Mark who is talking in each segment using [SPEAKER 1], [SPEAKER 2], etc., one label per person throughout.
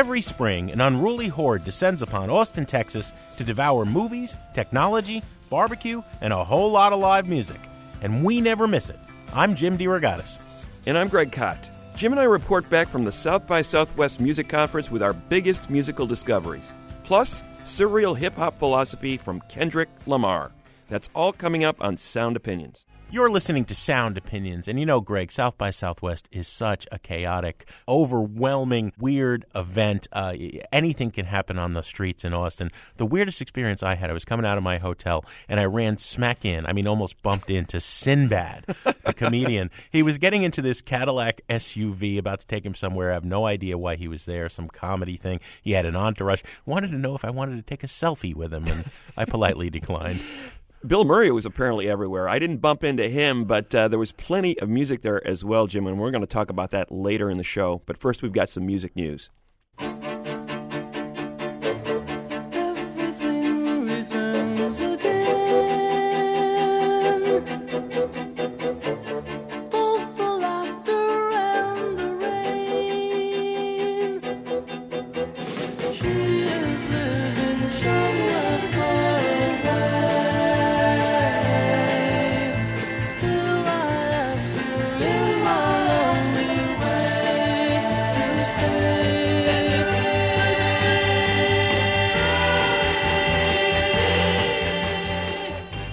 [SPEAKER 1] Every spring, an unruly horde descends upon Austin, Texas to devour movies, technology, barbecue, and a whole lot of live music. And we never miss it. I'm Jim DeRogatis.
[SPEAKER 2] And I'm Greg Kot. Jim and I report back from the South by Southwest Music Conference with our biggest musical discoveries. Plus, surreal hip hop philosophy from Kendrick Lamar. That's all coming up on Sound Opinions.
[SPEAKER 1] You're listening to Sound Opinions, and you know, Greg, South by Southwest is such a chaotic, overwhelming, weird event. Uh, anything can happen on the streets in Austin. The weirdest experience I had, I was coming out of my hotel, and I ran smack in, I mean, almost bumped into Sinbad, the comedian. He was getting into this Cadillac SUV, about to take him somewhere. I have no idea why he was there, some comedy thing. He had an entourage. Wanted to know if I wanted to take a selfie with him, and I politely declined.
[SPEAKER 2] Bill Murray was apparently everywhere. I didn't bump into him, but uh, there was plenty of music there as well, Jim, and we're going to talk about that later in the show. But first, we've got some music news.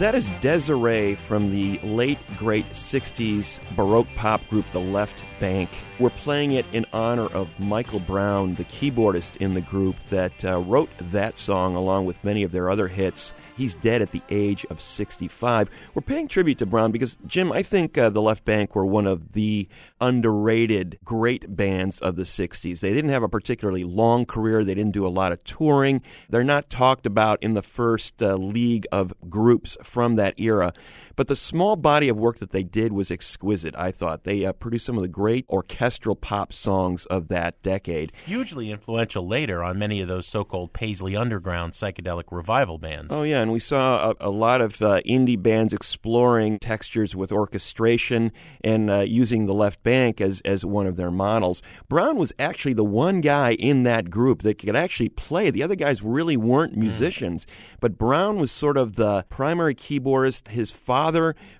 [SPEAKER 2] That is Desiree from the late, great 60s Baroque pop group The Left Bank. We're playing it in honor of Michael Brown, the keyboardist in the group that uh, wrote that song along with many of their other hits. He's dead at the age of 65. We're paying tribute to Brown because, Jim, I think uh, the Left Bank were one of the underrated great bands of the 60s. They didn't have a particularly long career, they didn't do a lot of touring. They're not talked about in the first uh, league of groups from that era. But the small body of work that they did was exquisite, I thought. They uh, produced some of the great orchestral pop songs of that decade.
[SPEAKER 1] Hugely influential later on many of those so called Paisley Underground psychedelic revival bands.
[SPEAKER 2] Oh, yeah, and we saw a, a lot of uh, indie bands exploring textures with orchestration and uh, using the left bank as, as one of their models. Brown was actually the one guy in that group that could actually play. The other guys really weren't musicians, but Brown was sort of the primary keyboardist. His father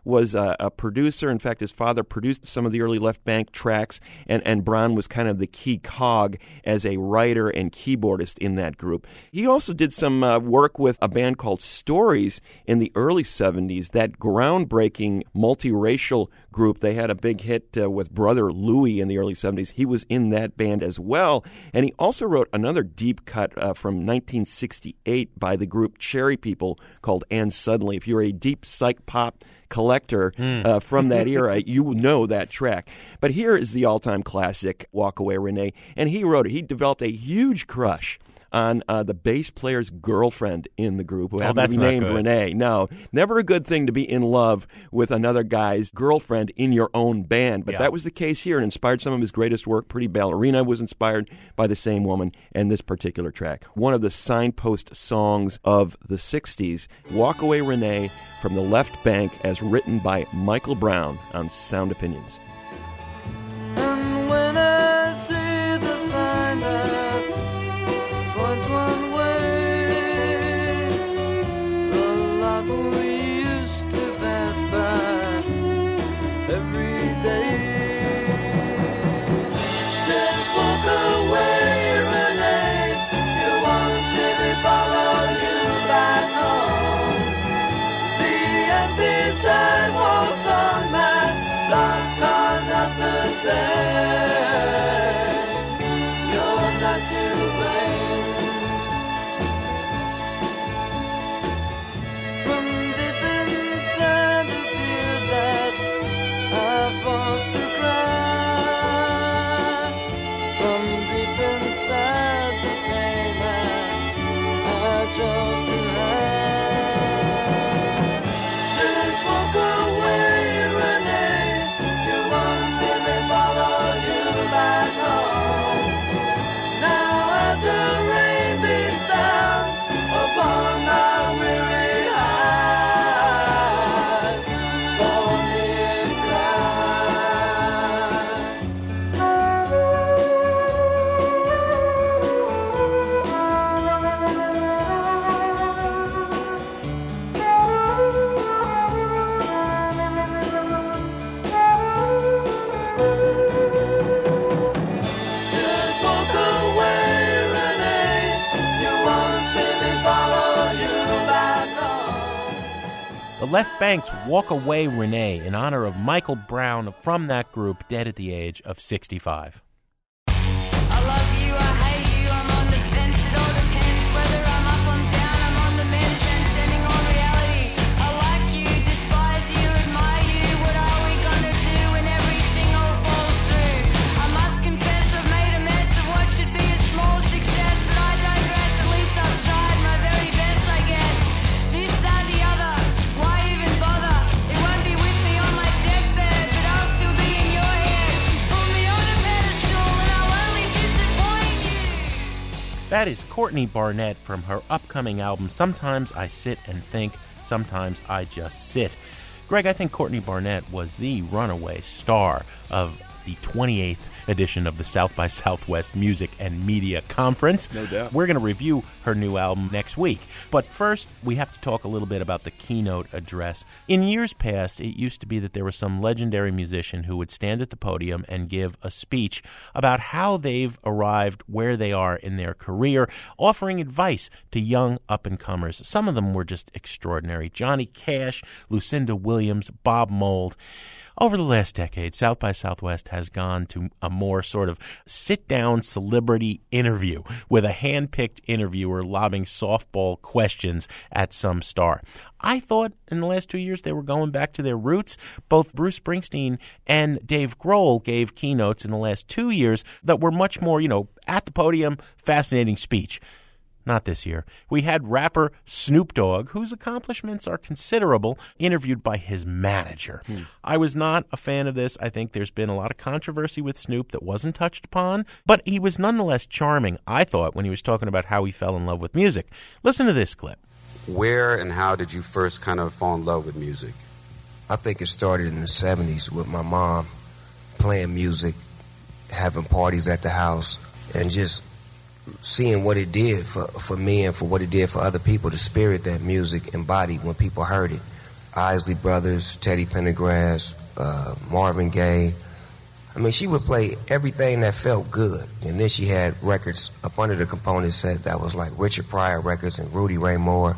[SPEAKER 2] was a, a producer. In fact, his father produced some of the early left bank tracks, and, and Brown was kind of the key cog as a writer and keyboardist in that group. He also did some uh, work with a band called Stories in the early 70s, that groundbreaking multiracial group. They had a big hit uh, with Brother Louie in the early 70s. He was in that band as well. And he also wrote another deep cut uh, from 1968 by the group Cherry People called And Suddenly. If you're a deep psych pop collector uh, from that era, you know that track. But here is the all time classic, Walk Away Renee. And he wrote it. He developed a huge crush on uh, the bass player's girlfriend in the group who happened
[SPEAKER 1] that's
[SPEAKER 2] to be named
[SPEAKER 1] good.
[SPEAKER 2] Renee. No, never a good thing to be in love with another guy's girlfriend in your own band. But
[SPEAKER 1] Yeah.
[SPEAKER 2] that was the case here and inspired some of his greatest work. Pretty Ballerina was inspired by the same woman and this particular track. One of the signpost songs of the 60s, Walk Away Renee from the Left Bank as written by Michael Brown on Sound Opinions.
[SPEAKER 1] Bank's Walk Away Renee in honor of Michael Brown from that group, dead at the age of 65.
[SPEAKER 3] That
[SPEAKER 1] is Courtney Barnett from her upcoming album, Sometimes I Sit and Think, Sometimes I Just Sit. Greg, I think Courtney Barnett was the runaway star of the 28th edition of the South by Southwest Music and Media Conference.
[SPEAKER 2] No doubt.
[SPEAKER 1] We're going to review her new album next week. But first, we have to talk a little bit about the keynote address. In years past, it used to be that there was some legendary musician who would stand at the podium and give a speech about how they've arrived where they are in their career, offering advice to young up and comers. Some of them were just extraordinary Johnny Cash, Lucinda Williams, Bob Mould. Over the last decade, South by Southwest has gone to a more sort of sit down celebrity interview with a hand picked interviewer lobbing softball questions at some star. I thought in the last two years they were going back to their roots. Both Bruce Springsteen and Dave Grohl gave keynotes in the last two years that were much more, you know, at the podium, fascinating speech. Not this year. We had rapper Snoop Dogg, whose accomplishments are considerable, interviewed by his manager. Hmm. I was not a fan of this. I think there's been a lot of controversy with Snoop that wasn't touched upon, but he was nonetheless charming, I thought, when he was talking about how he fell in love with music. Listen to this clip.
[SPEAKER 4] Where and how did you first kind of fall in love with music?
[SPEAKER 5] I think it started in the 70s with my mom playing music, having parties at the house, and just seeing what it did for, for me and for what it did for other people, the spirit that music embodied when people heard it. Isley Brothers, Teddy Pendergrass, uh, Marvin Gaye. I mean, she would play everything that felt good. And then she had records up under the component set that was like Richard Pryor records and Rudy Ray Moore.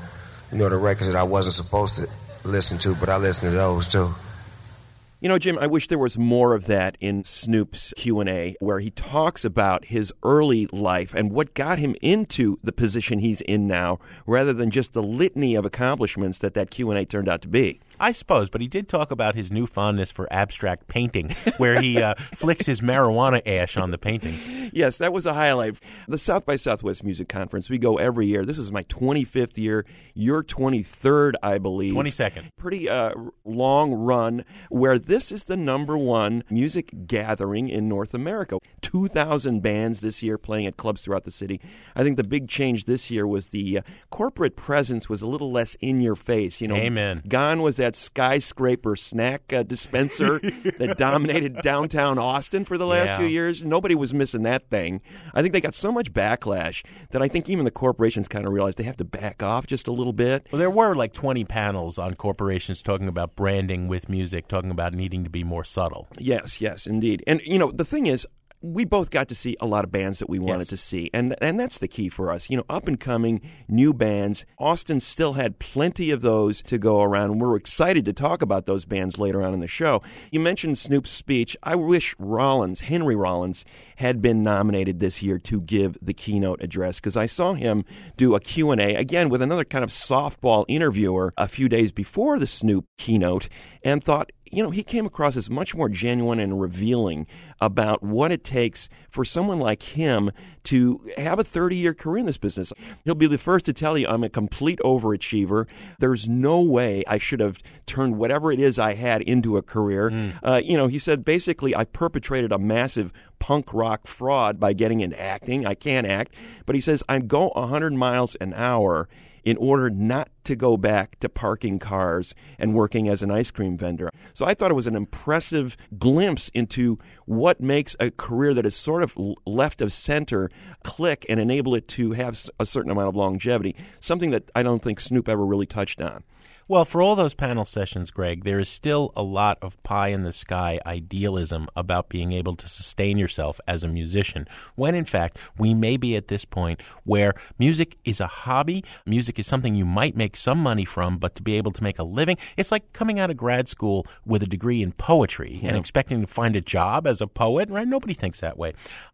[SPEAKER 5] You know, the records that I wasn't supposed to listen to, but I listened to those too.
[SPEAKER 2] You know, Jim, I wish there was more of that in Snoop's Q&A where he talks about his early life and what got him into the position he's in now rather than just the litany of accomplishments that that Q&A turned out to be.
[SPEAKER 1] I suppose, but he did talk about his new fondness for abstract painting, where he uh, flicks his marijuana ash on the paintings.
[SPEAKER 2] Yes, that was a highlight. The South by Southwest Music Conference, we go every year. This is my 25th year, your 23rd, I believe.
[SPEAKER 1] 22nd.
[SPEAKER 2] Pretty uh, long run where this is the number one music gathering in North America. 2,000 bands this year playing at clubs throughout the city. I think the big change this year was the uh, corporate presence was a little less in your face. You know,
[SPEAKER 1] Amen.
[SPEAKER 2] Gone was that skyscraper snack uh, dispenser that dominated downtown Austin for the last
[SPEAKER 1] Yeah.
[SPEAKER 2] few years. Nobody was missing that thing. I think they got so much backlash that I think even the corporations kind of realized they have to back off just a little bit.
[SPEAKER 1] Well, there were like 20 panels on corporations talking about branding with music, talking about needing to be more subtle.
[SPEAKER 2] Yes, yes, indeed. And you know, the thing is, we both got to see a lot of bands that we wanted
[SPEAKER 1] Yes.
[SPEAKER 2] to see, and and that's the key for us. You know, up and coming new bands. Austin still had plenty of those to go around. We're excited to talk about those bands later on in the show. You mentioned Snoop's speech. I wish Rollins, Henry Rollins, had been nominated this year to give the keynote address because I saw him do a Q&A again with another kind of softball interviewer a few days before the Snoop keynote and thought you know, he came across as much more genuine and revealing about what it takes for someone like him to have a 30 year career in this business. He'll be the first to tell you I'm a complete overachiever. There's no way I should have turned whatever it is I had into a career. Uh, you know, he said basically I perpetrated a massive punk rock fraud by getting into acting. I can't act. But he says I go 100 miles an hour in order not to go back to parking cars and working as an ice cream vendor. So I thought it was an impressive glimpse into what makes a career that is sort of left of center click and enable it to have a certain amount of longevity, something that I don't think Snoop ever really touched on.
[SPEAKER 1] Well, for all those panel sessions, Greg, there is still a lot of pie in the sky idealism about being able to sustain yourself as a musician, when in fact, we may be at this point where music is a hobby, music is something you might make some money from, but to be able to make a living, it's like coming out of grad school with a degree in poetry and expecting to find a job as a poet, right? Nobody thinks that way.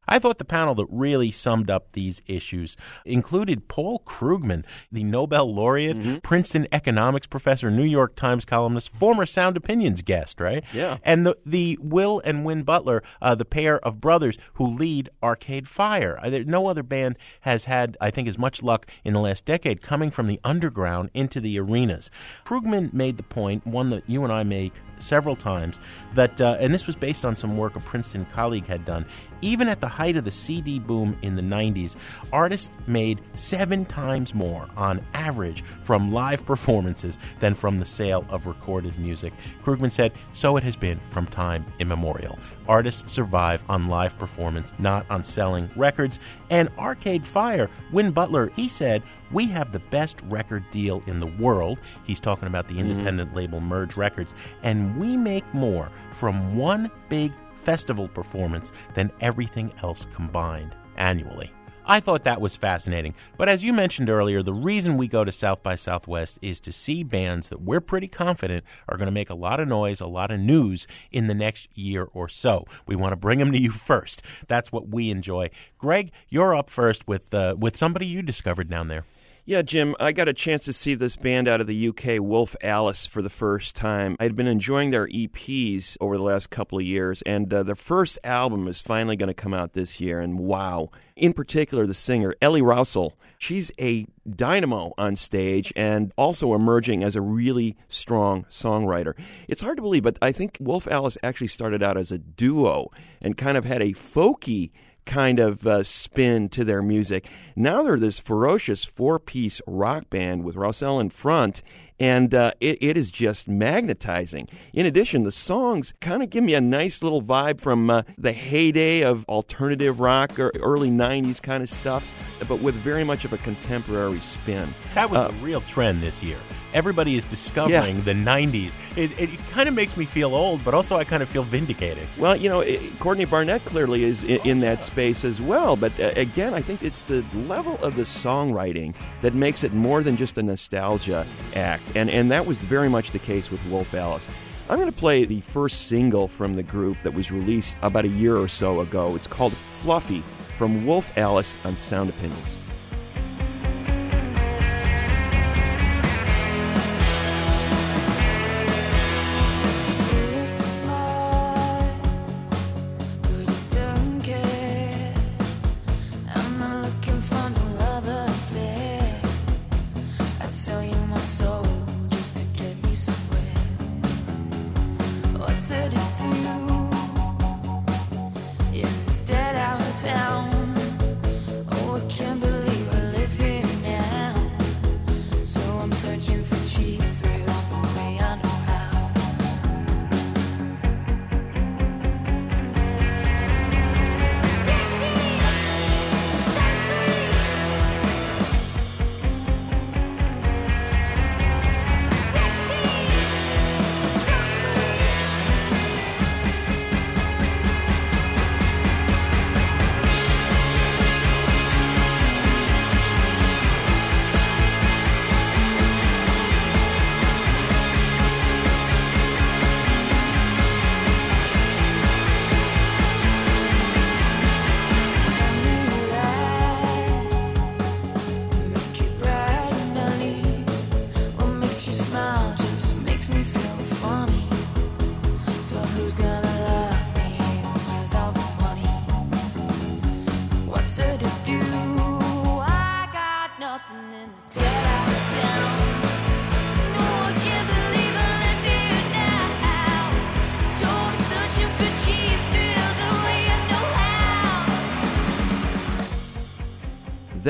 [SPEAKER 1] I thought the panel that really summed up these issues included Paul Krugman, the Nobel laureate, mm-hmm. Princeton economics professor, New York Times columnist, former Sound Opinions guest, right?
[SPEAKER 2] Yeah.
[SPEAKER 1] And the, the Will and Win Butler, uh, the pair of brothers who lead Arcade Fire. Uh, no other band has had, I think, as much luck in the last decade coming from the underground into the arenas. Krugman made the point, one that you and I make several times, that, uh, and this was based on some work a Princeton colleague had done. Even at the height of the CD boom in the 90s, artists made seven times more on average from live performances than from the sale of recorded music. Krugman said, So it has been from time immemorial. Artists survive on live performance, not on selling records. And Arcade Fire, Win Butler, he said, We have the best record deal in the world. He's talking about the mm-hmm. independent label Merge Records. And we make more from one big festival performance than everything else combined annually. I thought that was fascinating. But as you mentioned earlier, the reason we go to South by Southwest is to see bands that we're pretty confident are going to make a lot of noise, a lot of news in the next year or so. We want to bring them to you first. That's what we enjoy. Greg, you're up first with uh, with somebody you discovered down there.
[SPEAKER 2] Yeah, Jim, I got a chance to see this band out of the UK, Wolf Alice, for the first time. I'd been enjoying their EPs over the last couple of years, and uh, their first album is finally going to come out this year, and wow. In particular, the singer, Ellie Rowsell, she's a dynamo on stage and also emerging as a really strong songwriter. It's hard to believe, but I think Wolf Alice actually started out as a duo and kind of had a folky kind of uh, spin to their music. Now they're this ferocious four piece rock band with Rowsell in front, and uh, it, it is just magnetizing. In addition, the songs kind of give me a nice little vibe from uh, the heyday of alternative rock or early 90s kind of stuff, but with very much of a contemporary spin.
[SPEAKER 1] That was
[SPEAKER 2] Uh,
[SPEAKER 1] a real trend this year. Everybody is discovering
[SPEAKER 2] Yeah.
[SPEAKER 1] the 90s. It, it kind of makes me feel old, but also I kind of feel vindicated.
[SPEAKER 2] Well, you know, i Courtney Barnett clearly is in, in that space as well. But uh, again, I think it's the level of the songwriting that makes it more than just a nostalgia act. And, and that was very much the case with Wolf Alice. I'm going to play the first single from the group that was released about a year or so ago. It's called Fluffy from Wolf Alice on Sound Opinions.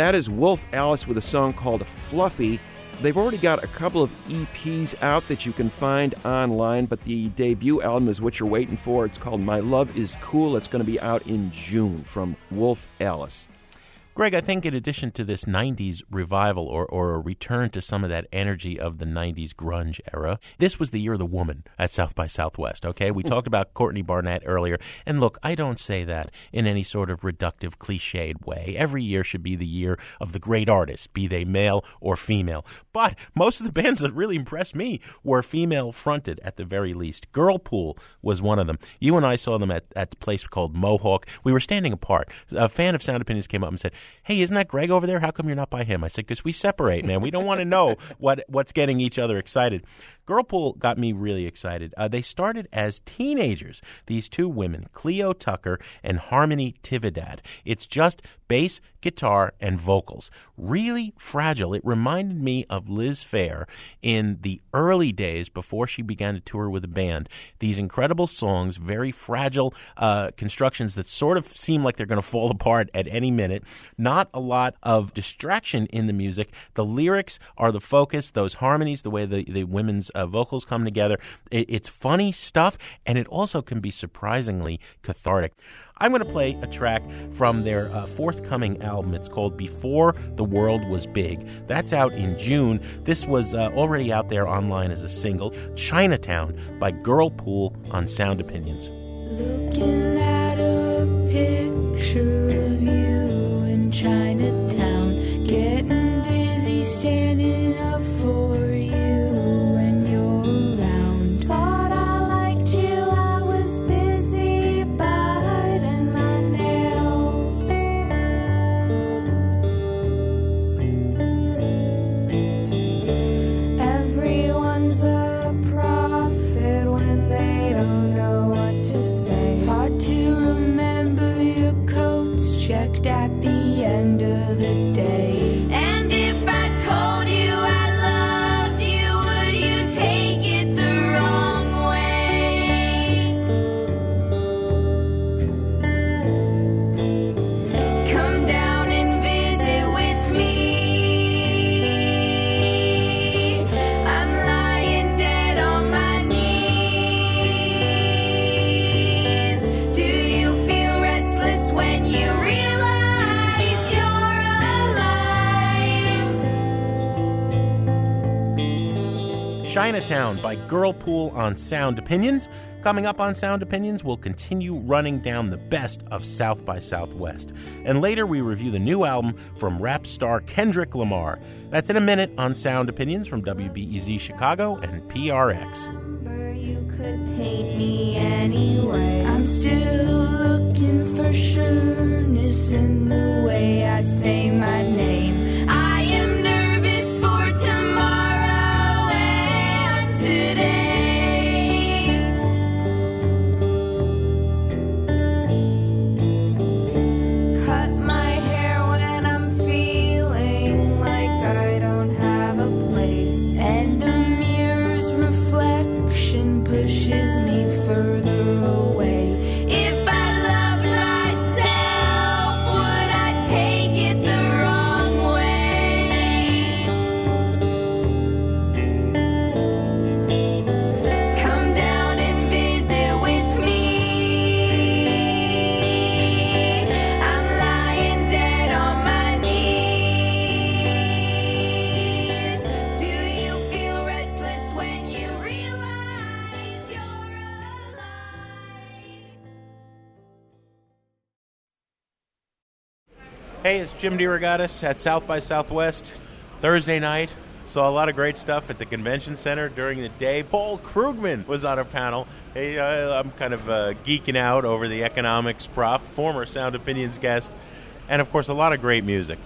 [SPEAKER 2] That is Wolf Alice with a song called Fluffy. They've already got a couple of EPs out that you can find online, but the debut album is what you're waiting for. It's called My Love Is Cool. It's going to be out in June from Wolf Alice.
[SPEAKER 1] Greg, I think in addition to this 90s revival or, or a return to some of that energy of the 90s grunge era, this was the year of the woman at South by Southwest, okay? We hmm. talked about Courtney Barnett earlier. And look, I don't say that in any sort of reductive, cliched way. Every year should be the year of the great artists, be they male or female. But most of the bands that really impressed me were female fronted at the very least. Girlpool was one of them. You and I saw them at, at the place called Mohawk. We were standing apart. A fan of Sound Opinions came up and said, Hey, isn't that Greg over there? How come you're not by him? I said, Because we separate, man. We don't want to know what, what's getting each other excited. Girlpool got me really excited. Uh, they started as teenagers, these two women, Cleo Tucker and Harmony Tividad. It's just bass, guitar, and vocals. Really fragile. It reminded me of Liz Phair in the early days before she began to tour with a band. These incredible songs, very fragile uh, constructions that sort of seem like they're going to fall apart at any minute. Not a lot of distraction in the music. The lyrics are the focus, those harmonies, the way the, the women's uh, vocals come together. It, it's funny stuff, and it also can be surprisingly cathartic. I'm going to play a track from their uh, forthcoming album. It's called Before the World Was Big. That's out in June. This was uh, already out there online as a single. Chinatown by Girlpool on Sound Opinions.
[SPEAKER 3] Looking at a picture of you in Chinatown,
[SPEAKER 1] Chinatown by Girlpool on Sound Opinions. Coming up on Sound Opinions, we'll continue running down the best of South by Southwest. And later, we review the new album from rap star Kendrick Lamar. That's in a minute on Sound Opinions from WBEZ Chicago and PRX. Jim DeRogatis at South by Southwest. Thursday night, saw a lot of great stuff at the convention center during the day. Paul Krugman was on a panel. Hey, I'm kind of uh, geeking out over the economics prof, former Sound Opinions guest, and of course, a lot of great music.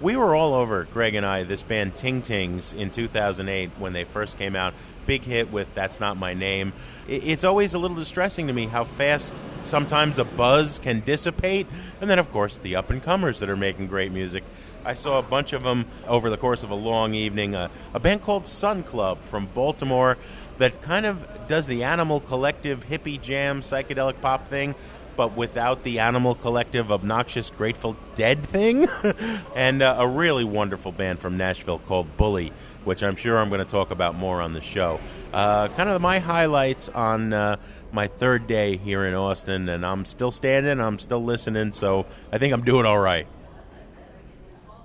[SPEAKER 1] We were all over, Greg and I, this band Ting Tings in 2008 when they first came out. Big hit with That's Not My Name. It's always a little distressing to me how fast sometimes a buzz can dissipate. And then, of course, the up and comers that are making great music. I saw a bunch of them over the course of a long evening. A band called Sun Club from Baltimore that kind of does the Animal Collective hippie jam psychedelic pop thing, but without the Animal Collective obnoxious Grateful Dead thing. and uh, a really wonderful band from Nashville called Bully, which I'm sure I'm going to talk about more on the show. Uh, kind of my highlights on uh, my third day here in Austin, and I'm still standing, I'm still listening, so I think I'm doing all right.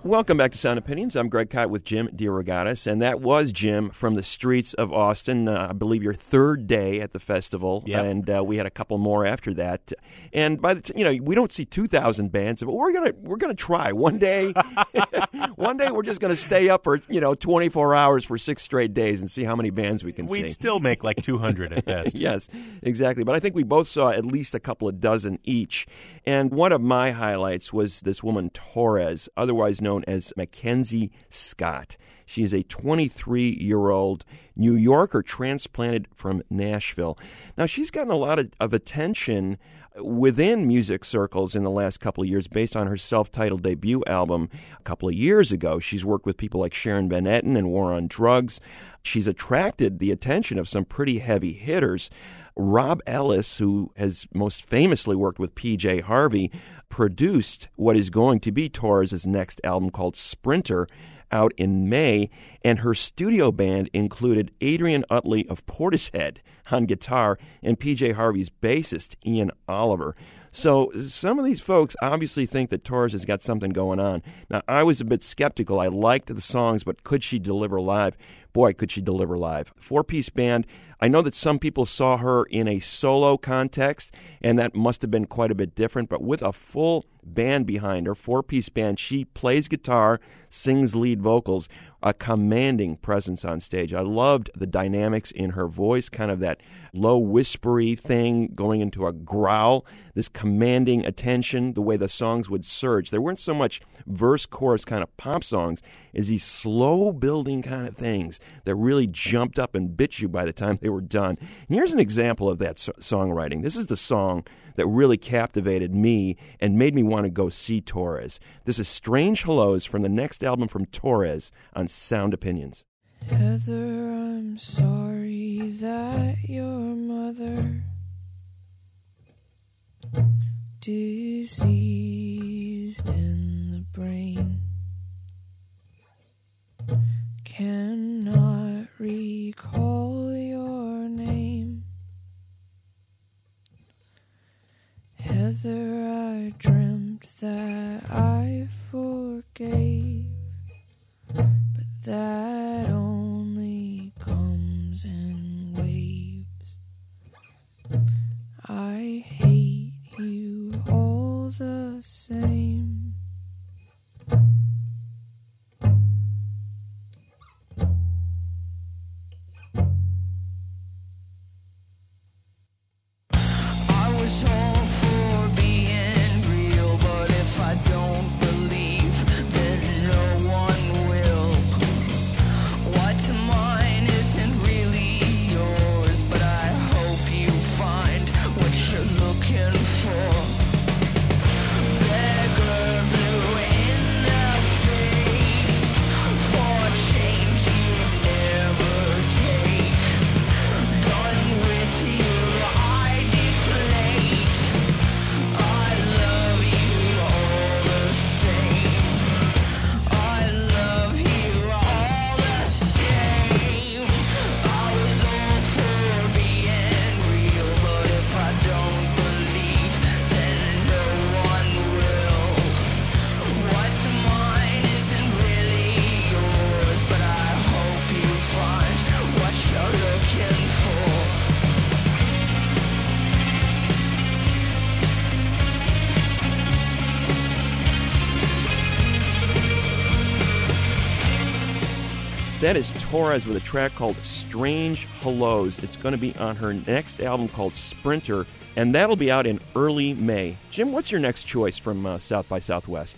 [SPEAKER 2] Welcome back to Sound Opinions. I'm Greg Kot with Jim DeRogatis, and that was Jim from the streets of Austin. Uh, I believe your third day at the festival,
[SPEAKER 1] Yep.
[SPEAKER 2] and uh, we had a couple more after that. And by the t- you know, we don't see 2,000 bands, but we're gonna we're gonna try one day. one day, we're just gonna stay up for you know 24 hours for six straight days and see how many bands we can
[SPEAKER 1] We'd
[SPEAKER 2] see.
[SPEAKER 1] still make like 200 at best.
[SPEAKER 2] yes, exactly. But I think we both saw at least a couple of dozen each. And one of my highlights was this woman, Torres, otherwise known as Mackenzie Scott. She is a 23 year old New Yorker transplanted from Nashville. Now, she's gotten a lot of, of attention within music circles in the last couple of years based on her self titled debut album a couple of years ago. She's worked with people like Sharon Van Etten and War on Drugs. She's attracted the attention of some pretty heavy hitters. Rob Ellis, who has most famously worked with PJ Harvey, produced what is going to be Torres' next album called Sprinter out in May, and her studio band included Adrian Utley of Portishead on guitar and PJ Harvey's bassist, Ian Oliver. So some of these folks obviously think that Torres has got something going on. Now, I was a bit skeptical. I liked the songs, but could she deliver live? Boy, could she deliver live. Four piece band. I know that some people saw her in a solo context, and that must have been quite a bit different, but with a full band behind her, four piece band, she plays guitar, sings lead vocals, a commanding presence on stage. I loved the dynamics in her voice, kind of that low whispery thing going into a growl, this commanding attention, the way the songs would surge. There weren't so much verse chorus kind of pop songs as these slow building kind of things that really jumped up and bit you by the time they were done. And here's an example of that so- songwriting. This is the song that really captivated me and made me want to go see Torres. This is Strange Hellos from the next album from Torres on Sound Opinions.
[SPEAKER 6] Heather, I'm sorry that your mother diseased in the brain cannot recall your name. Heather, I dreamt that I forgave. But that only comes in waves. I hate you all the same.
[SPEAKER 2] That is Torres with a track called Strange Hellos. It's going to be on her next album called Sprinter, and that'll be out in early May. Jim, what's your next choice from uh, South by Southwest?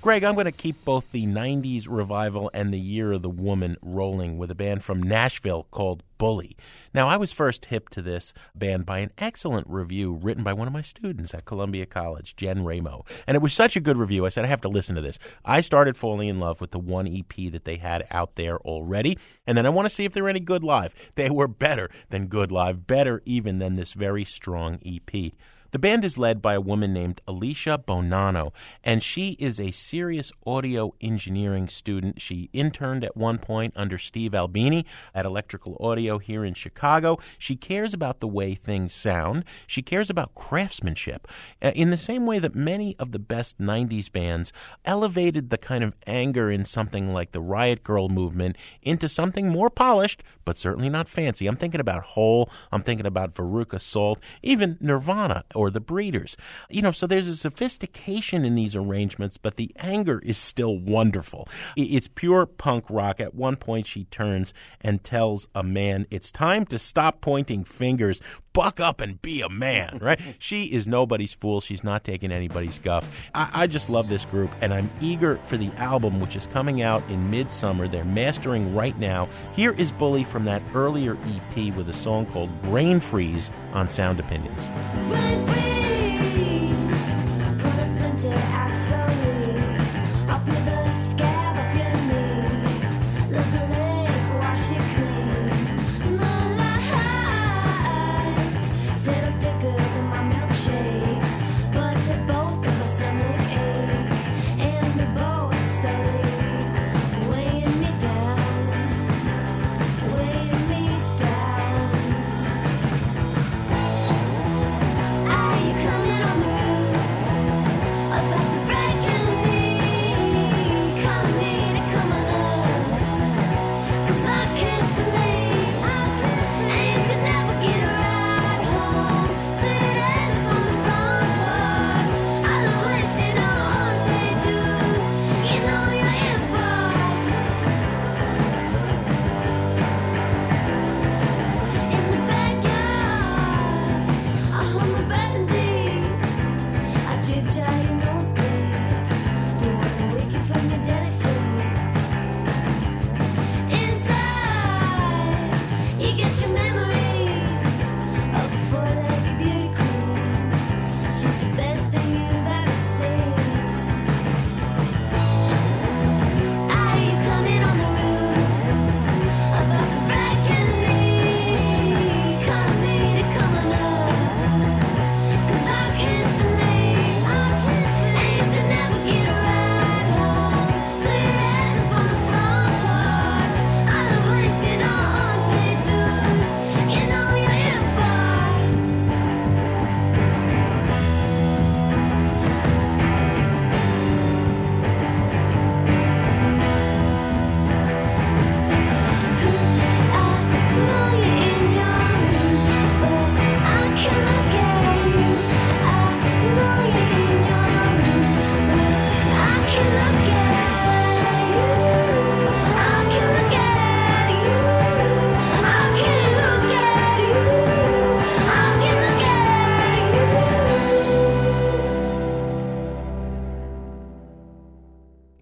[SPEAKER 1] Greg, I'm going to keep both the 90s revival and the Year of the Woman rolling with a band from Nashville called Bully. Now, I was first hip to this band by an excellent review written by one of my students at Columbia College, Jen Ramo. And it was such a good review, I said, I have to listen to this. I started falling in love with the one EP that they had out there already, and then I want to see if they're any good live. They were better than good live, better even than this very strong EP. The band is led by a woman named Alicia Bognanno, and she is a serious audio engineering student. She interned at one point under Steve Albini at Electrical Audio here in Chicago. She cares about the way things sound. She cares about craftsmanship uh, in the same way that many of the best 90s bands elevated the kind of anger in something like the Riot Grrrl movement into something more polished, but certainly not fancy. I'm thinking about Hole, I'm thinking about Veruca Salt, even Nirvana or the Breeders. You know, so there's a sophistication in these arrangements, but the anger is still wonderful. It's pure punk rock. At one point, she turns and tells a man, It's time to stop pointing fingers. Buck up and be a man, right? she is nobody's fool. She's not taking anybody's guff. I, I just love this group, and I'm eager for the album, which is coming out in midsummer. They're mastering right now. Here is Bully from that earlier EP with a song called Brain Freeze on Sound Opinions.
[SPEAKER 7] Weighing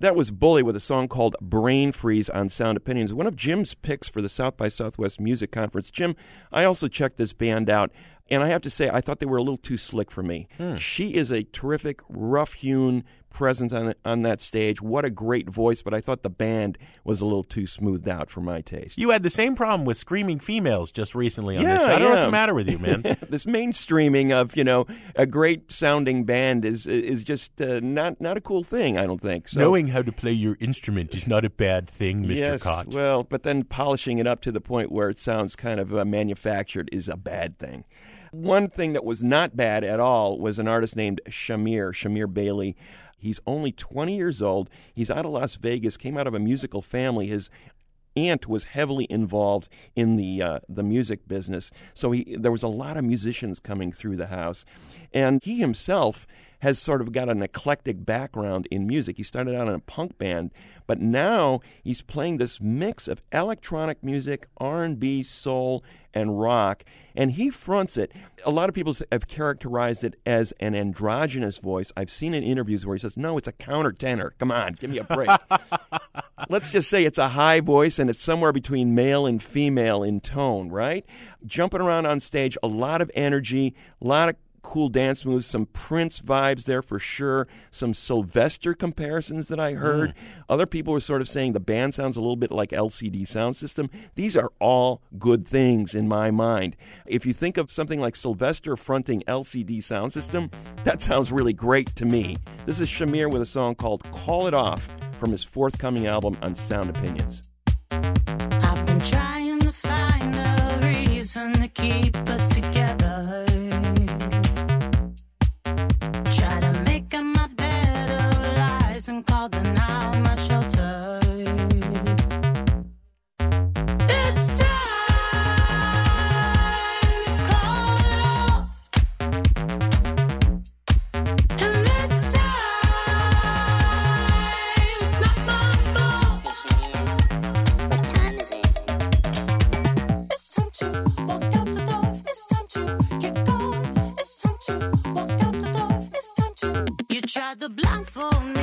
[SPEAKER 2] That was Bully with a song called Brain Freeze on Sound Opinions, one of Jim's picks for the South by Southwest Music Conference. Jim, I also checked this band out, and I have to say, I thought they were a little too slick for me. Hmm. She is a terrific, rough hewn presence on, on that stage. What a great voice, but I thought the band was a little too smoothed out for my taste.
[SPEAKER 1] You had the same problem with Screaming Females just recently on
[SPEAKER 2] Yeah,
[SPEAKER 1] this show. I don't know what's the matter with you, man.
[SPEAKER 2] this mainstreaming of you know a great sounding band is is just uh, not not a cool thing. I don't think. So,
[SPEAKER 1] Knowing how to play your instrument is not a bad thing, Mr.
[SPEAKER 2] Yes,
[SPEAKER 1] Kot.
[SPEAKER 2] well, but then polishing it up to the point where it sounds kind of uh, manufactured is a bad thing. One thing that was not bad at all was an artist named Shamir, Shamir Bailey. He's only 20 years old. He's out of Las Vegas, came out of a musical family. His aunt was heavily involved in the uh, the music business, so he there was a lot of musicians coming through the house, and he himself has sort of got an eclectic background in music. He started out in a punk band, but now he's playing this mix of electronic music, R&B, soul, and rock, and he fronts it. A lot of people have characterized it as an androgynous voice. I've seen in interviews where he says, "No, it's a countertenor. Come on, give me a break." Let's just say it's a high voice and it's somewhere between male and female in tone, right? Jumping around on stage, a lot of energy, a lot of cool dance moves, some Prince vibes there for sure, some Sylvester comparisons that I hmm. heard. Other people were sort of saying the band sounds a little bit like LCD Soundsystem. These are all good things in my mind. If you think of something like Sylvester fronting LCD Soundsystem, that sounds really great to me. This is Shamir with a song called Call It Off from his forthcoming album on Sound Opinions.
[SPEAKER 8] I've been trying to find a reason to keep us together. Tried to blindfold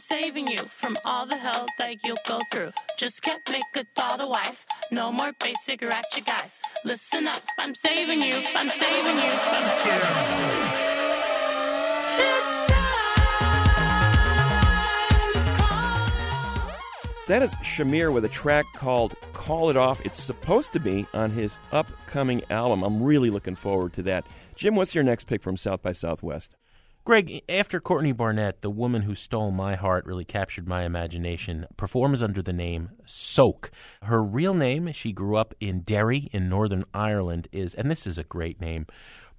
[SPEAKER 8] saving you from all the hell that you'll go through. Just can't make a a wife. No more basic ratchet guys. Listen up, I'm saving you. I'm saving you you. Call it off.
[SPEAKER 2] That is Shamir with a track called Call It Off. It's supposed to be on his upcoming album. I'm really looking forward to that. Jim, what's your next pick from South by Southwest?
[SPEAKER 1] Greg, after Courtney Barnett, the woman who stole my heart, really captured my imagination, performs under the name Soak. Her real name, she grew up in Derry in Northern Ireland, is, and this is a great name,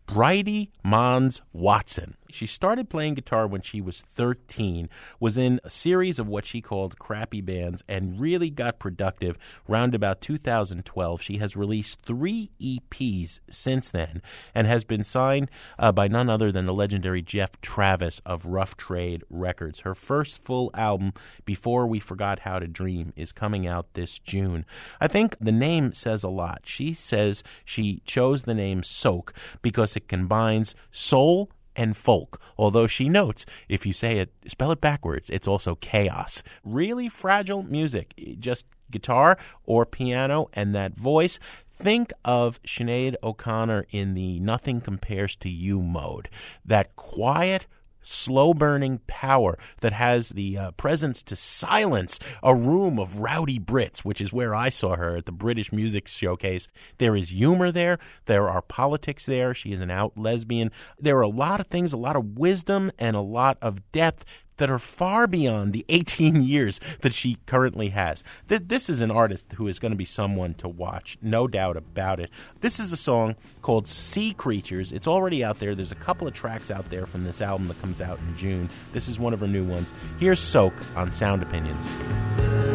[SPEAKER 1] Bridie Mons Watson. She started playing guitar when she was 13, was in a series of what she called crappy bands, and really got productive round about 2012. She has released three EPs since then and has been signed uh, by none other than the legendary Geoff Travis of Rough Trade Records. Her first full album, Before We Forgot How to Dream, is coming out this June. I think the name says a lot. She says she chose the name Soak because it combines soul and folk. Although she notes, if you say it, spell it backwards, it's also chaos. Really fragile music, just guitar or piano and that voice. Think of Sinead O'Connor in the Nothing Compares to You mode. That quiet, slow burning power that has the uh, presence to silence a room of rowdy Brits, which is where I saw her at the British Music Showcase. There is humor there, there are politics there. She is an out lesbian. There are a lot of things, a lot of wisdom, and a lot of depth that are far beyond the 18 years that she currently has. Th- this is an artist who is going to be someone to watch, no doubt about it. This is a song called Sea Creatures. It's already out there. There's a couple of tracks out there from this album that comes out in June. This is one of her new ones. Here's Soak on Sound Opinions.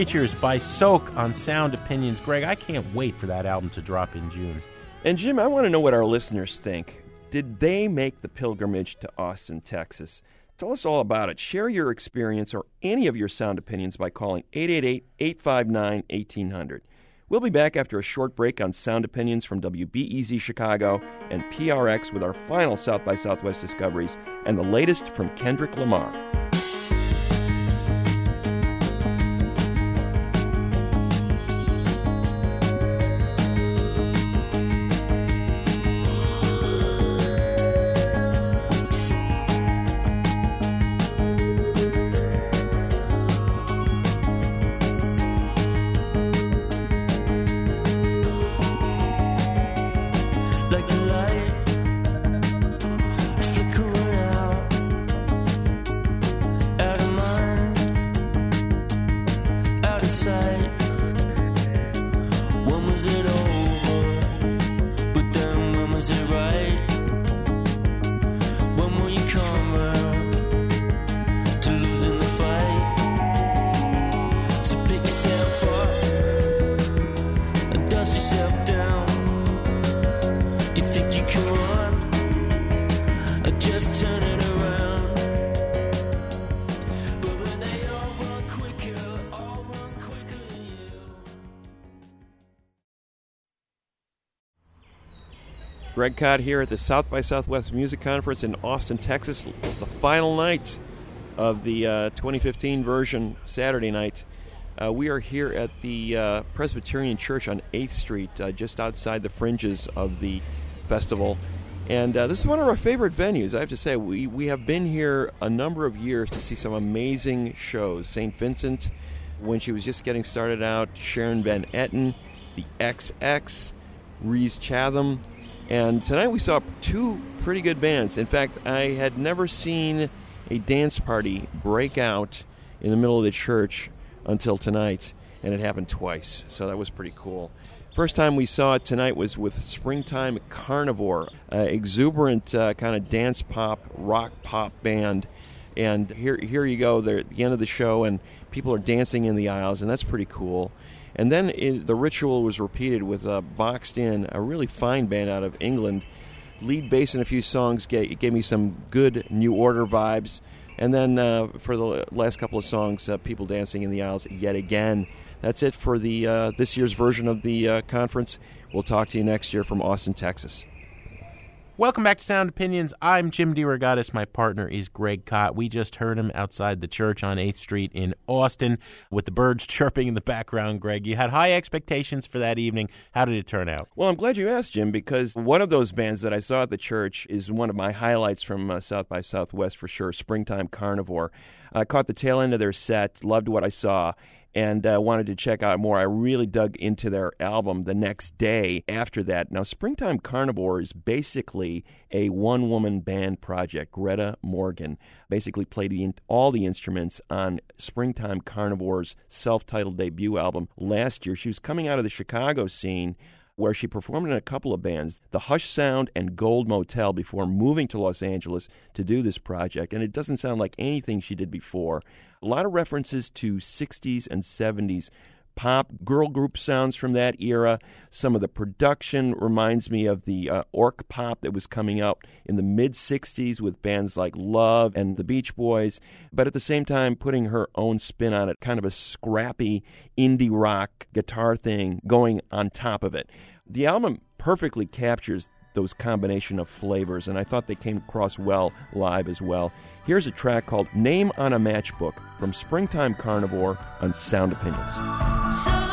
[SPEAKER 1] Creatures by Soak on Sound Opinions. Greg, I can't wait for that album to drop in June.
[SPEAKER 2] And Jim, I want to know what our listeners think. Did they make the pilgrimage to Austin, Texas? Tell us all about it. Share your experience or any of your sound opinions by calling 888 859 1800. We'll be back after a short break on Sound Opinions from WBEZ Chicago and PRX with our final South by Southwest discoveries and the latest from Kendrick Lamar. Greg Kot here at the South by Southwest Music Conference in Austin, Texas. The final night of the uh, 2015 version, Saturday night. Uh, we are here at the uh, Presbyterian Church on 8th Street, uh, just outside the fringes of the festival. And uh, this is one of our favorite venues, I have to say. We, we have been here a number of years to see some amazing shows. St. Vincent, when she was just getting started out, Sharon Van Etten, the XX, Rhys Chatham, and tonight we saw two pretty good bands. In fact, I had never seen a dance party break out in the middle of the church until tonight, and it happened twice, so that was pretty cool. First time we saw it tonight was with Springtime Carnivore, exuberant uh, kind of dance pop, rock pop band. And here, here you go. They're at the end of the show, and people are dancing in the aisles, and that's pretty cool. And then it, the ritual was repeated with uh, Boxed In, a really fine band out of England. Lead bass in a few songs gave, gave me some good New Order vibes. And then uh, for the last couple of songs, uh, people dancing in the aisles yet again. That's it for the uh, this year's version of the uh, conference. We'll talk to you next year from Austin, Texas.
[SPEAKER 1] Welcome back to Sound Opinions. I'm Jim DeRogatis. My partner is Greg Kot. We just heard him outside the church on 8th Street in Austin with the birds chirping in the background. Greg, you had high expectations for that evening. How did it turn out?
[SPEAKER 2] Well, I'm glad you asked, Jim, because one of those bands that I saw at the church is one of my highlights from uh, South by Southwest for sure, Springtime Carnivore. I caught the tail end of their set, loved what I saw, and uh, wanted to check out more. I really dug into their album the next day after that. Now, Springtime Carnivore is basically a one woman band project. Greta Morgan basically played the, all the instruments on Springtime Carnivore's self titled debut album last year. She was coming out of the Chicago scene where she performed in a couple of bands, the Hush Sound and Gold Motel, before moving to Los Angeles to do this project. And it doesn't sound like anything she did before. A lot of references to 60s and 70s pop girl group sounds from that era. Some of the production reminds me of the uh, baroque pop that was coming out in the mid 60s with bands like Love and the Beach Boys, but at the same time putting her own spin on it, kind of a scrappy indie rock guitar thing going on top of it. The album perfectly captures those combination of flavors, and I thought they came across well live as well. Here's a track called Name on a Matchbook from Springtime Carnivore on Sound Opinions.
[SPEAKER 7] Stranger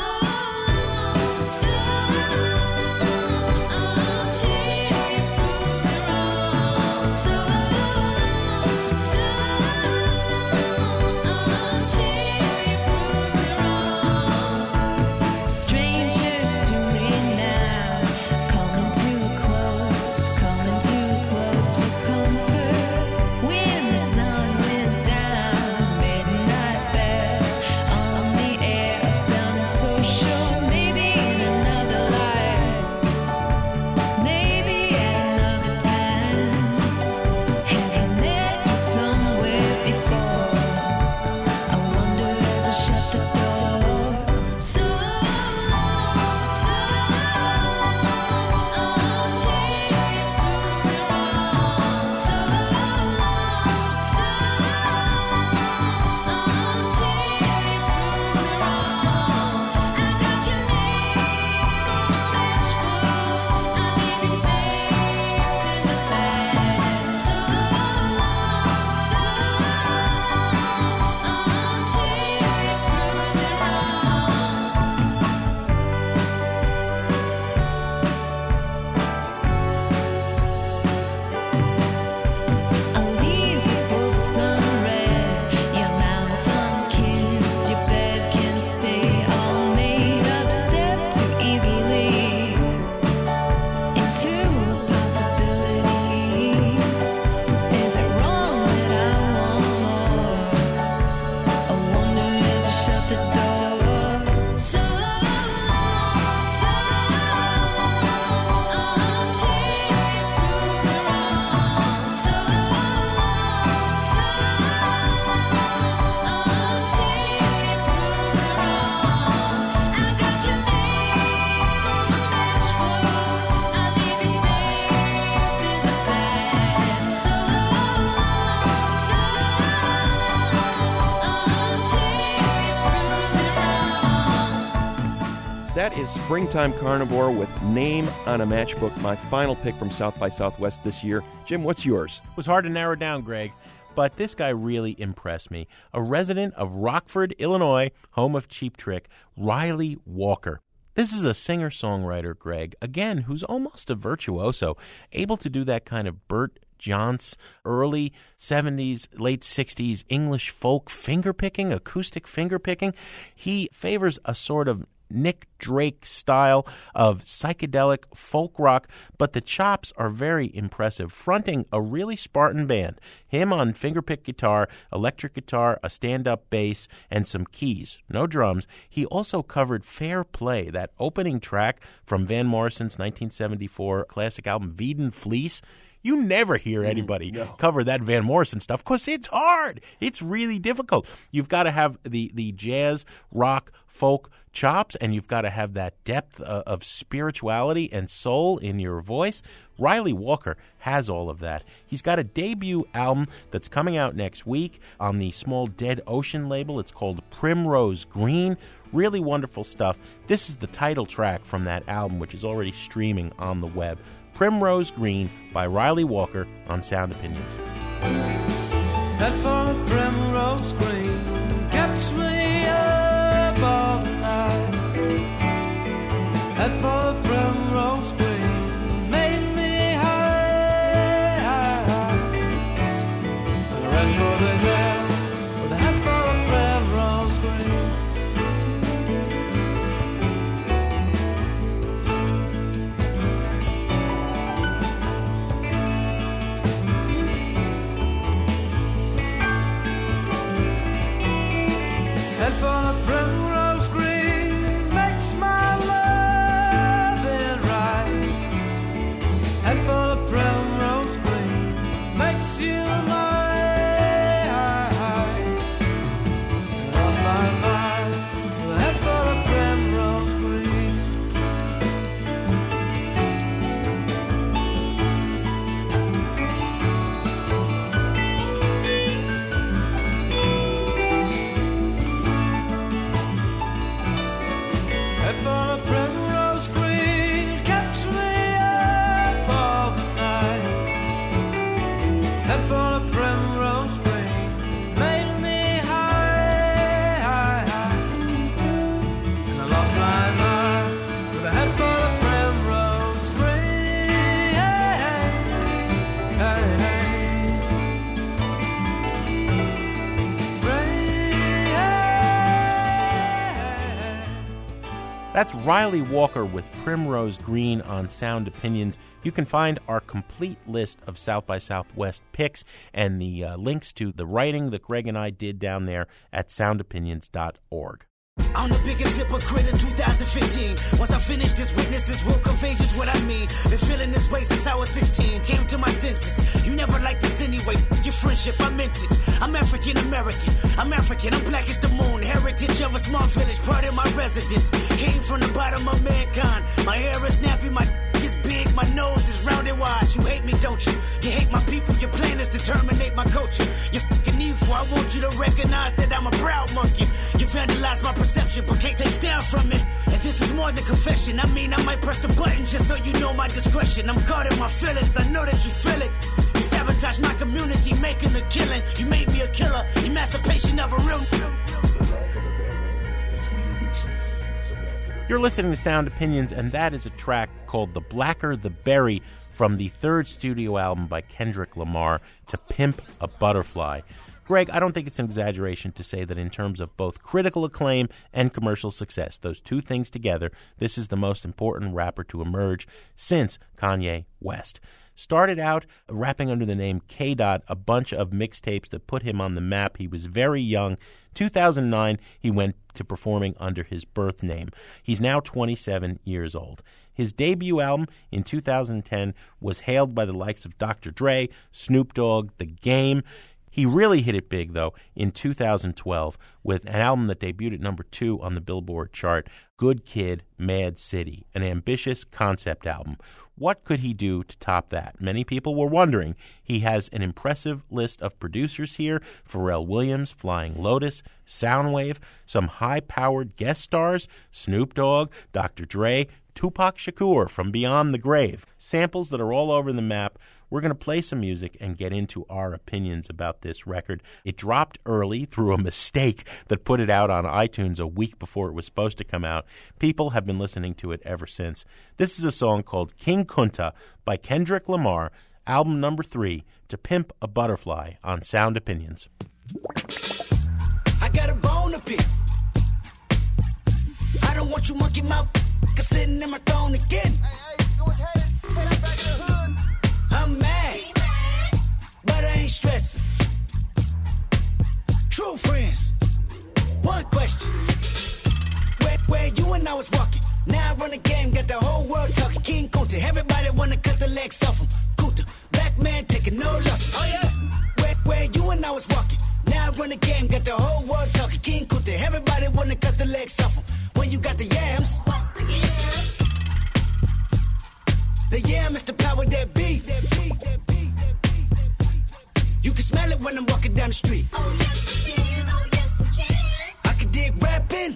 [SPEAKER 2] Springtime Carnivore with Name on a Matchbook, my final pick from South by Southwest this year. Jim, what's yours?
[SPEAKER 1] It was hard to narrow down, Greg, but this guy really impressed me. A resident of Rockford, Illinois, home of Cheap Trick, Ryley Walker. This is a singer songwriter, Greg, again, who's almost a virtuoso, able to do that kind of Bert Jansch, early 70s, late 60s English folk finger picking, acoustic finger picking. He favors a sort of Nick Drake style of psychedelic folk rock, but the chops are very impressive, fronting a really Spartan band. Him on fingerpick guitar, electric guitar, a stand up bass, and some keys, no drums. He also covered Fair Play, that opening track from Van Morrison's 1974 classic album Veedon Fleece. You never hear mm, anybody cover that Van Morrison stuff because it's hard. It's really difficult. You've got to have the, the jazz, rock, folk chops, and you've got to have that depth uh, of spirituality and soul in your voice. Ryley Walker has all of that. He's got a debut album that's coming out next week on the small Dead Ocean label. It's called Primrose Green. Really wonderful stuff. This is the title track from that album, which is already streaming on the web. Primrose Green by Ryley Walker on Sound Opinions.
[SPEAKER 9] For
[SPEAKER 1] That's Ryley Walker with Primrose Green on Sound Opinions. You can find our complete list of South by Southwest picks and the uh, links to the writing that Greg and I did down there at soundopinions.org.
[SPEAKER 10] I'm the biggest hypocrite in 2015. Once I finish this, witnesses will convey just what I mean. Been feeling this way since I was 16. Came to my senses. You never liked this anyway. Your friendship, I meant it. I'm African American. I'm African. I'm black as the moon. Heritage of a small village. Part of my residence. Came from the bottom of mankind. My hair is nappy. My. My nose is round and wide. You hate me, don't you? You hate my people. Your plan is to terminate my culture. You're fucking evil. I want you to recognize that I'm a proud monkey. You vandalize my perception, but can't take down from it. And this is more than confession. I mean, I might press the button just so you know my discretion. I'm guarding my feelings. I know that you feel it. You sabotage my community, making a killing. You made me a killer. Emancipation of a real.
[SPEAKER 1] You're listening to Sound Opinions, and that is a track called The Blacker the Berry from the third studio album by Kendrick Lamar, To Pimp a Butterfly. Greg, I don't think it's an exaggeration to say that in terms of both critical acclaim and commercial success, those two things together, this is the most important rapper to emerge since Kanye West. Started out rapping under the name K Dot, a bunch of mixtapes that put him on the map. He was very young. 2009, he went to performing under his birth name. He's now 27 years old. His debut album in 2010 was hailed by the likes of Dr. Dre, Snoop Dogg, The Game. He really hit it big, though, in 2012 with an album that debuted at number two on the Billboard chart Good Kid, Mad City, an ambitious concept album. What could he do to top that? Many people were wondering. He has an impressive list of producers here Pharrell Williams, Flying Lotus, Soundwave, some high powered guest stars Snoop Dogg, Dr. Dre, Tupac Shakur from Beyond the Grave. Samples that are all over the map. We're going to play some music and get into our opinions about this record. It dropped early through a mistake that put it out on iTunes a week before it was supposed to come out. People have been listening to it ever since. This is a song called King Kunta by Kendrick Lamar, album number three, To Pimp a Butterfly on Sound Opinions.
[SPEAKER 10] I got a bone to pick. I don't want you monkey mouth sitting in my throne again. I'm mad, but I ain't stressing. True friends. One question. Where, where you and I was walking. Now I run the game, got the whole world talking. King Kunta, everybody wanna cut the legs off him. Kunta, black man taking no losses. Oh yeah. Where, where you and I was walking. Now I run the game, got the whole world talking. King Kunta, everybody wanna cut the legs off him. When you got the yams. What's the yams? That be, that be, that be. You can smell it when I'm walking down the street. Oh yes we can, oh yes we can. I can dig rapping,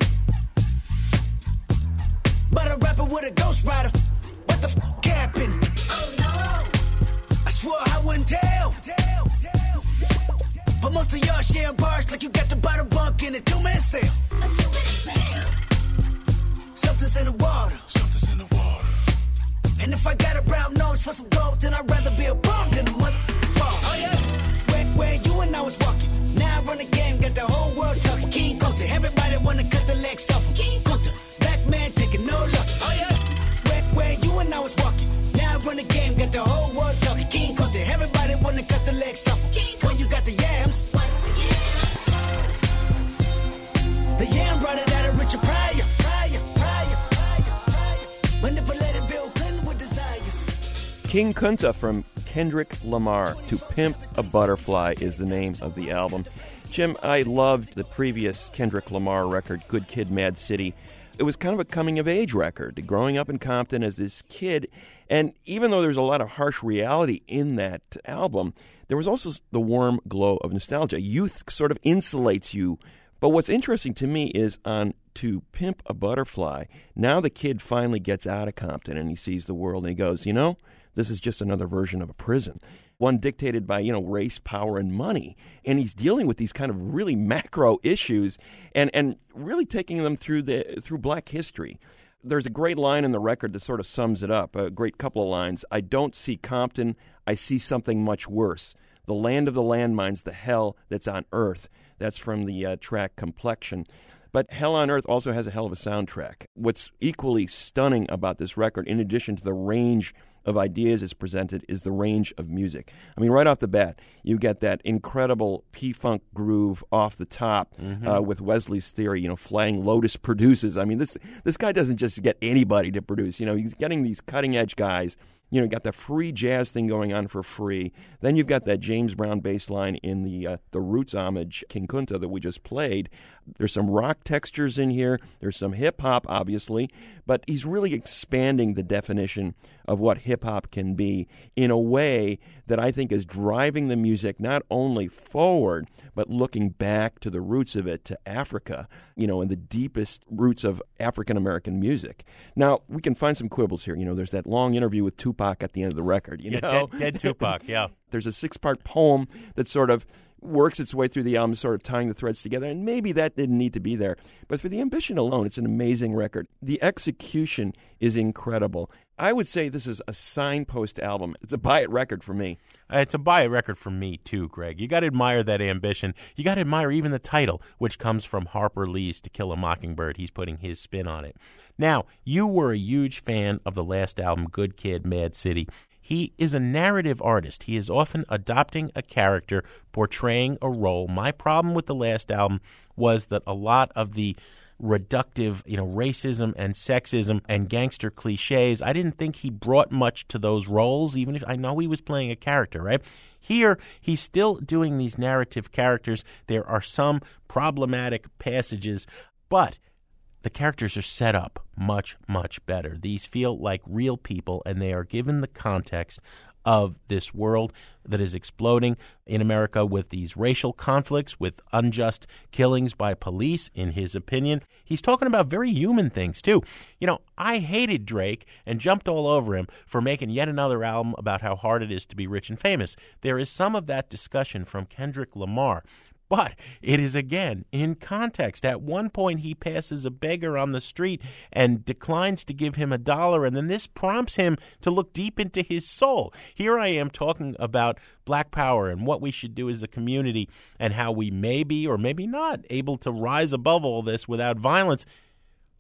[SPEAKER 10] but a rapper with a ghost rider. What the f happened? Oh no! I swore I wouldn't tell. tell, tell, tell but most of y'all share bars like you got the bottom bunk in a two man sale. A two man sale. Something's in the water. Something's in the water. And if I got a brown nose for some gold, then I'd rather be a bum than a mother. Oh yeah. Where, where you and I was walking. Now I run the game, got the whole world talking. King Kunta, everybody wanna cut the legs off. him. King Kunta, black man taking no losses. Oh yeah. Where, where you and I was walking. Now I run the game, got the whole world talking. King Kunta, everybody wanna cut the legs off. him. When you got the yams. The yam brought it out of Richard Pryor. Pryor, Pryor, Pryor, Pryor. Manipulated
[SPEAKER 2] King Kunta from Kendrick Lamar to Pimp a Butterfly is the name of the album. Jim, I loved the previous Kendrick Lamar record, Good Kid, Mad City. It was kind of a coming of age record, growing up in Compton as this kid. And even though there's a lot of harsh reality in that album, there was also the warm glow of nostalgia. Youth sort of insulates you. But what's interesting to me is on To Pimp a Butterfly, now the kid finally gets out of Compton and he sees the world and he goes, you know, this is just another version of a prison. One dictated by, you know, race, power, and money. And he's dealing with these kind of really macro issues and, and really taking them through the through black history. There's a great line in the record that sort of sums it up, a great couple of lines. I don't see Compton, I see something much worse. The land of the landmines, the hell that's on earth. That's from the uh, track Complexion. But Hell on Earth also has a hell of a soundtrack. What's equally stunning about this record, in addition to the range of ideas it's presented, is the range of music. I mean, right off the bat, you get that incredible P Funk groove off the top uh, with Wesley's Theory. You know, Flying Lotus produces. I mean, this this guy doesn't just get anybody to produce. You know, he's getting these cutting edge guys you know, you got the free jazz thing going on for free. Then you've got that James Brown bass line in the uh, the Roots homage King Kunta that we just played. There's some rock textures in here. There's some hip hop, obviously, but he's really expanding the definition of what hip hop can be in a way that I think is driving the music not only forward but looking back to the roots of it to Africa, you know, and the deepest roots of African American music. Now we can find some quibbles here. You know, there's that long interview with Tupac at the end of the record. You
[SPEAKER 1] Yeah,
[SPEAKER 2] know,
[SPEAKER 1] dead, dead Tupac, yeah.
[SPEAKER 2] there's a six part poem that sort of works its way through the album, sort of tying the threads together. And maybe that didn't need to be there. But for the ambition alone, it's an amazing record. The execution is incredible. I would say this is a signpost album. It's a buy it record for me.
[SPEAKER 1] Uh, It's a buy it record for me too, Greg. You got to admire that ambition. You got to admire even the title, which comes from Harper Lee's "To Kill a Mockingbird." He's putting his spin on it. Now, you were a huge fan of the last album, "Good Kid, Mad City." He is a narrative artist. He is often adopting a character, portraying a role. My problem with the last album was that a lot of the reductive, you know, racism and sexism and gangster cliches. I didn't think he brought much to those roles, even if I know he was playing a character, right? Here, he's still doing these narrative characters. There are some problematic passages, but the characters are set up much, much better. These feel like real people, and they are given the context of this world that is exploding in America with these racial conflicts, with unjust killings by police, in his opinion. He's talking about very human things, too. You know, I hated Drake and jumped all over him for making yet another album about how hard it is to be rich and famous. There is some of that discussion from Kendrick Lamar. But it is again in context. At one point, he passes a beggar on the street and declines to give him a dollar, and then this prompts him to look deep into his soul. Here I am talking about black power and what we should do as a community, and how we may be or maybe not able to rise above all this without violence.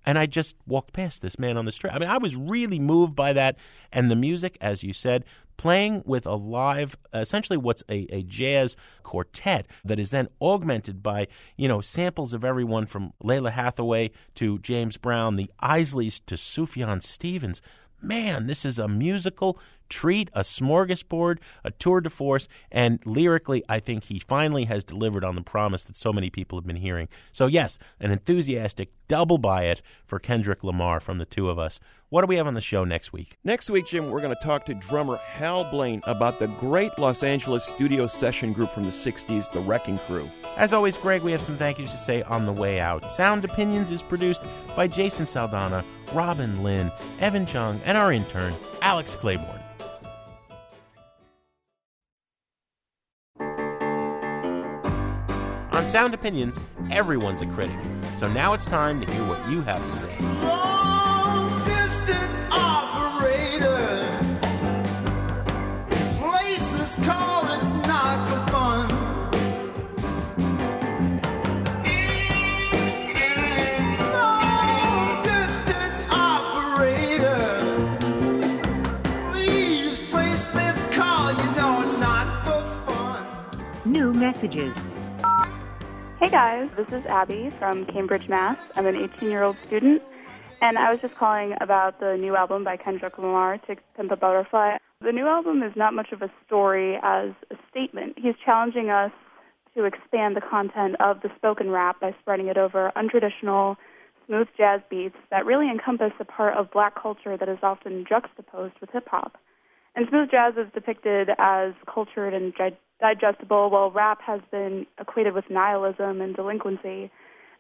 [SPEAKER 1] And I just walked past this man on the street. I mean, I was really moved by that. And the music, as you said, playing with a live, essentially what's a, a jazz quartet that is then augmented by, you know, samples of everyone from Lalah Hathaway to James Brown, the Isleys to Sufjan Stevens. Man, this is a musical treat, a smorgasbord, a tour de force, and lyrically, I think he finally has delivered on the promise that so many people have been hearing. So, yes, an enthusiastic double buy it for Kendrick Lamar from the two of us. What do we have on the show next week?
[SPEAKER 2] Next week, Jim, we're going to talk to drummer Hal Blaine about the great Los Angeles studio session group from the 60s, the Wrecking Crew.
[SPEAKER 1] As always, Greg, we have some thank yous to say on the way out. Sound Opinions is produced by Jason Saldanha, Robin Linn, Evan Chung, and our intern, Alex Claiborne. Sound Opinions, everyone's a critic. So now it's time to hear what you have to say.
[SPEAKER 11] Long distance operator. Placeless call, it's not for fun. Long distance operator. Please place this call, you know it's not for fun.
[SPEAKER 12] New messages.
[SPEAKER 13] Hey guys, this is Abby from Cambridge, Mass. I'm an 18 year old student, and I was just calling about the new album by Kendrick Lamar, To Pimp a Butterfly. The new album is not much of a story as a statement. He's challenging us to expand the content of the spoken rap by spreading it over untraditional, smooth jazz beats that really encompass a part of black culture that is often juxtaposed with hip hop. And smooth jazz is depicted as cultured and di- digestible, while rap has been equated with nihilism and delinquency.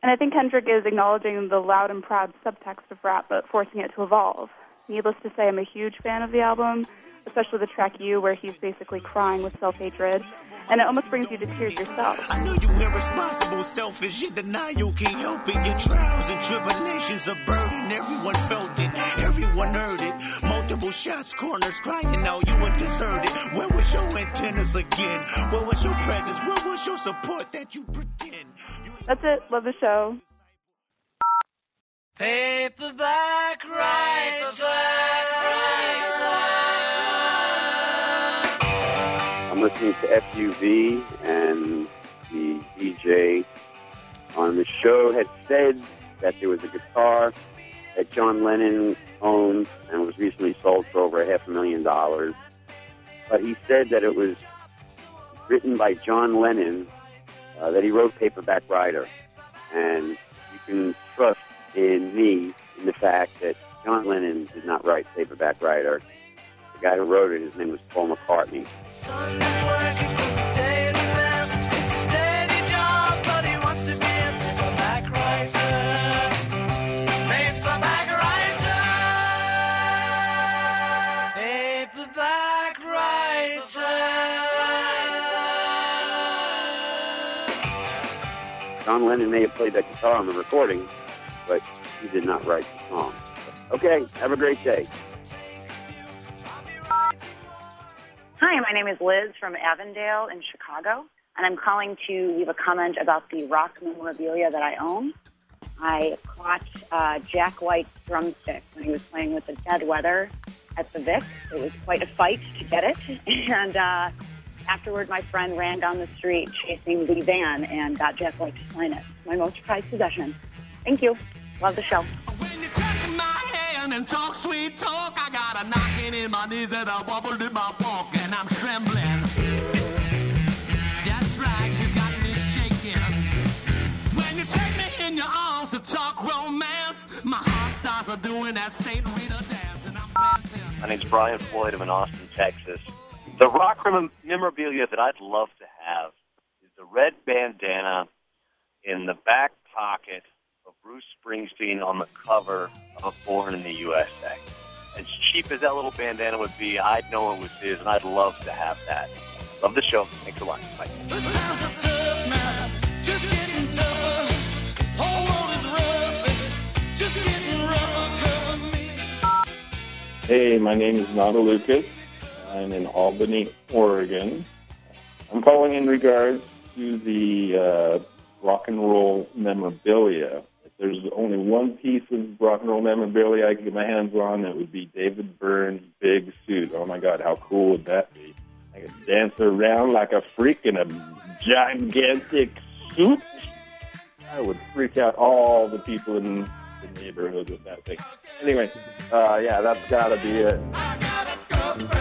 [SPEAKER 13] And I think Kendrick is acknowledging the loud and proud subtext of rap, but forcing it to evolve. Needless to say, I'm a huge fan of the album, especially the track You, where he's basically crying with self hatred. And it almost brings you to tears yourself.
[SPEAKER 14] I know you irresponsible, selfish, you deny you can't help it. Your trials and tribulations are burden. Everyone felt it, everyone heard it. Multiple shots, corners crying out, you were deserted. Where was your antennas again? Where was your presence? Where was your support that you pretend?
[SPEAKER 13] That's it. Love the show.
[SPEAKER 9] Paperback writer.
[SPEAKER 15] I'm listening to FUV, and the DJ on the show had said that there was a guitar that John Lennon owned and was recently sold for over a half a million dollars. But he said that it was written by John Lennon, uh, that he wrote Paperback Writer. And you can trust in me in the fact that John Lennon did not write Paperback Writer. The guy who wrote it, his name was Paul McCartney.
[SPEAKER 9] It's a steady job, but he wants to be a paperback writer. Paperback writer. Paperback writer.
[SPEAKER 15] John Lennon may have played that guitar on the recording, but he did not write the song. Okay, have a great day.
[SPEAKER 16] Hi, my name is Liz from Avondale in Chicago, and I'm calling to leave a comment about the rock memorabilia that I own. I caught uh, Jack White's drumstick when he was playing with the Dead Weather at the Vic. It was quite a fight to get it, and uh, afterward, my friend ran down the street chasing the Van and got Jack White to sign it. My most prized possession. Thank you. Love the show.
[SPEAKER 9] When you touch my hand and talk sweet talk. I got a knocking in my knees and a bubble in my walk, and I'm trembling. That's right, you got me shaking. When you take me in your arms to talk romance, my heart starts a doing that Saint Vitus dance, and I'm dancing.
[SPEAKER 17] My name's Brian Floyd. I'm in Austin, Texas. The rock memorabilia that I'd love to have is the red bandana in the back pocket of Bruce Springsteen on the cover of Born in the USA. As cheap as that little bandana would be, I'd know it was his, and I'd love to have that. Love the show. Thanks a lot. Bye.
[SPEAKER 9] Just getting tougher. This whole world is rough. It's just getting rougher. Cover me.
[SPEAKER 18] Hey, my name is Nada Lucas. I'm in Albany, Oregon. I'm calling in regards to the uh, rock and roll memorabilia. There's only one piece of rock and roll memorabilia I could get my hands on, it would be David Byrne's big suit. Oh my God, how cool would that be? I could dance around like a freak in a gigantic suit. I would freak out all the people in the neighborhood with that thing. Anyway, uh, yeah, that's got to be it.